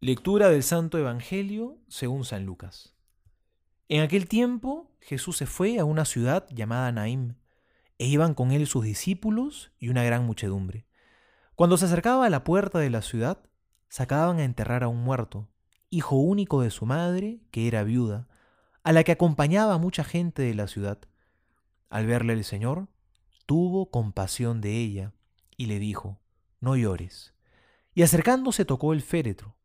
Lectura del Santo Evangelio según San Lucas. En aquel tiempo Jesús se fue a una ciudad llamada Naim, e iban con él sus discípulos y una gran muchedumbre. Cuando se acercaba a la puerta de la ciudad, sacaban a enterrar a un muerto, hijo único de su madre, que era viuda, a la que acompañaba mucha gente de la ciudad. Al verle el Señor, tuvo compasión de ella y le dijo, No llores. Y acercándose tocó el féretro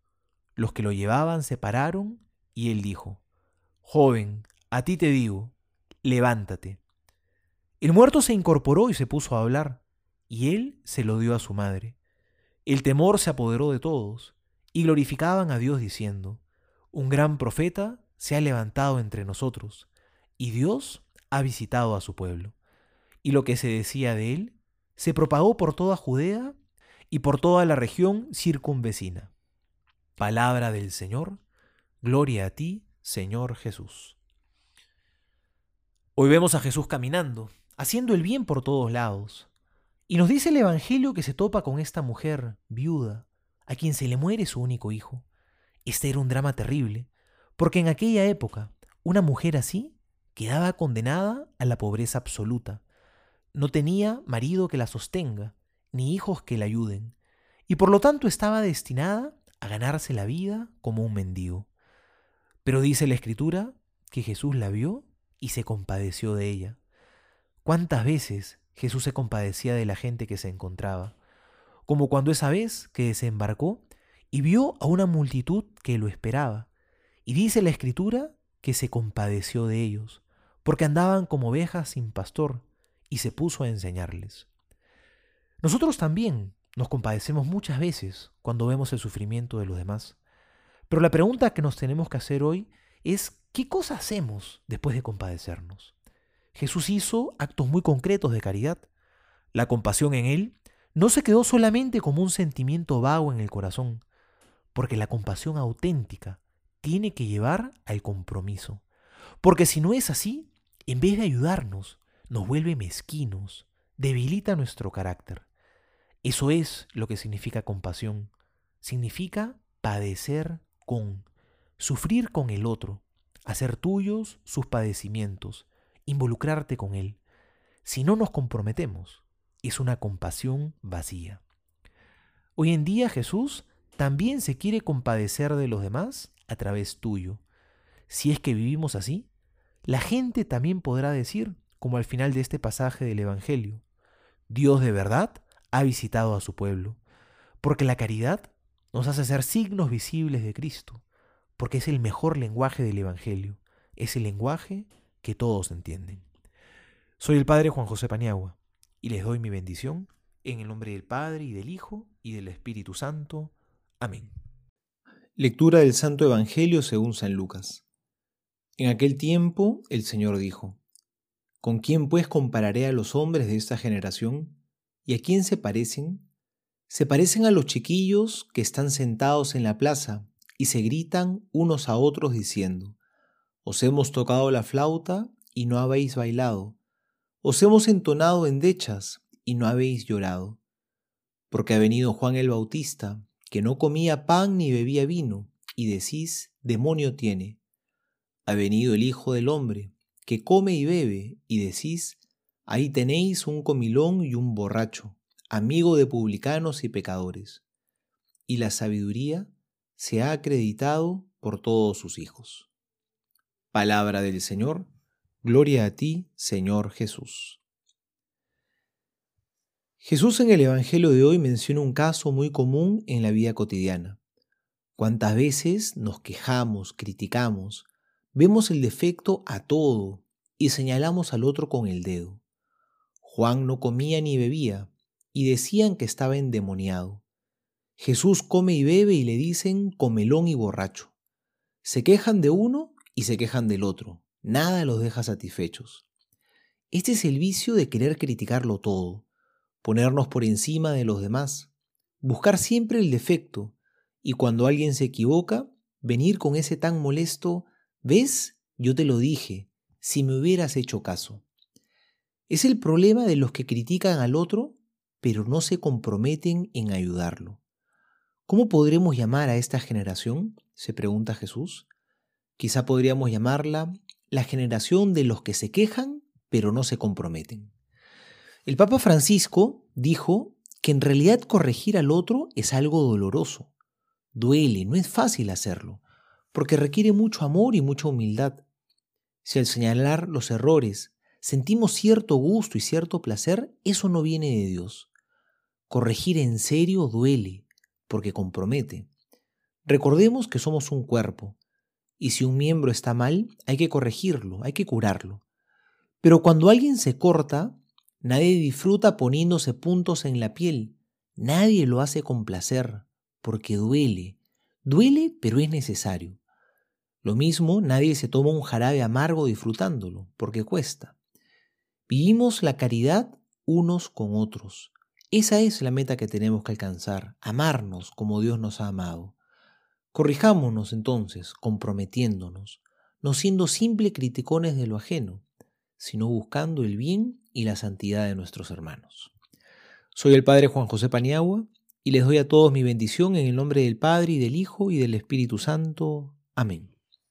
los que lo llevaban se pararon y él dijo, Joven, a ti te digo, levántate. El muerto se incorporó y se puso a hablar, y él se lo dio a su madre. El temor se apoderó de todos, y glorificaban a Dios diciendo, Un gran profeta se ha levantado entre nosotros, y Dios ha visitado a su pueblo. Y lo que se decía de él se propagó por toda Judea y por toda la región circunvecina. Palabra del Señor, gloria a ti, Señor Jesús. Hoy vemos a Jesús caminando, haciendo el bien por todos lados. Y nos dice el Evangelio que se topa con esta mujer viuda, a quien se le muere su único hijo. Este era un drama terrible, porque en aquella época una mujer así quedaba condenada a la pobreza absoluta. No tenía marido que la sostenga, ni hijos que la ayuden, y por lo tanto estaba destinada a ganarse la vida como un mendigo. Pero dice la escritura que Jesús la vio y se compadeció de ella. ¿Cuántas veces Jesús se compadecía de la gente que se encontraba? Como cuando esa vez que desembarcó y vio a una multitud que lo esperaba. Y dice la escritura que se compadeció de ellos, porque andaban como ovejas sin pastor, y se puso a enseñarles. Nosotros también nos compadecemos muchas veces cuando vemos el sufrimiento de los demás. Pero la pregunta que nos tenemos que hacer hoy es, ¿qué cosa hacemos después de compadecernos? Jesús hizo actos muy concretos de caridad. La compasión en él no se quedó solamente como un sentimiento vago en el corazón, porque la compasión auténtica tiene que llevar al compromiso. Porque si no es así, en vez de ayudarnos, nos vuelve mezquinos, debilita nuestro carácter. Eso es lo que significa compasión. Significa padecer con, sufrir con el otro, hacer tuyos sus padecimientos, involucrarte con él. Si no nos comprometemos, es una compasión vacía. Hoy en día Jesús también se quiere compadecer de los demás a través tuyo. Si es que vivimos así, la gente también podrá decir, como al final de este pasaje del Evangelio, Dios de verdad ha visitado a su pueblo, porque la caridad nos hace ser signos visibles de Cristo, porque es el mejor lenguaje del Evangelio, es el lenguaje que todos entienden. Soy el Padre Juan José Paniagua y les doy mi bendición en el nombre del Padre y del Hijo y del Espíritu Santo. Amén. Lectura del Santo Evangelio según San Lucas. En aquel tiempo el Señor dijo, ¿Con quién pues compararé a los hombres de esta generación? ¿Y a quién se parecen? Se parecen a los chiquillos que están sentados en la plaza y se gritan unos a otros diciendo, Os hemos tocado la flauta y no habéis bailado, os hemos entonado endechas y no habéis llorado. Porque ha venido Juan el Bautista, que no comía pan ni bebía vino, y decís, demonio tiene. Ha venido el Hijo del Hombre, que come y bebe, y decís, Ahí tenéis un comilón y un borracho, amigo de publicanos y pecadores. Y la sabiduría se ha acreditado por todos sus hijos. Palabra del Señor, gloria a ti, Señor Jesús. Jesús en el Evangelio de hoy menciona un caso muy común en la vida cotidiana. ¿Cuántas veces nos quejamos, criticamos, vemos el defecto a todo y señalamos al otro con el dedo? Juan no comía ni bebía, y decían que estaba endemoniado. Jesús come y bebe y le dicen comelón y borracho. Se quejan de uno y se quejan del otro. Nada los deja satisfechos. Este es el vicio de querer criticarlo todo, ponernos por encima de los demás, buscar siempre el defecto, y cuando alguien se equivoca, venir con ese tan molesto, ¿ves? Yo te lo dije, si me hubieras hecho caso. Es el problema de los que critican al otro, pero no se comprometen en ayudarlo. ¿Cómo podremos llamar a esta generación? se pregunta Jesús. Quizá podríamos llamarla la generación de los que se quejan pero no se comprometen. El Papa Francisco dijo que en realidad corregir al otro es algo doloroso. Duele, no es fácil hacerlo, porque requiere mucho amor y mucha humildad. Si al señalar los errores sentimos cierto gusto y cierto placer, eso no viene de Dios. Corregir en serio duele, porque compromete. Recordemos que somos un cuerpo, y si un miembro está mal, hay que corregirlo, hay que curarlo. Pero cuando alguien se corta, nadie disfruta poniéndose puntos en la piel, nadie lo hace con placer, porque duele. Duele, pero es necesario. Lo mismo, nadie se toma un jarabe amargo disfrutándolo, porque cuesta. Vivimos la caridad unos con otros. Esa es la meta que tenemos que alcanzar, amarnos como Dios nos ha amado. Corrijámonos entonces, comprometiéndonos, no siendo simple criticones de lo ajeno, sino buscando el bien y la santidad de nuestros hermanos. Soy el Padre Juan José Paniagua y les doy a todos mi bendición en el nombre del Padre y del Hijo y del Espíritu Santo. Amén.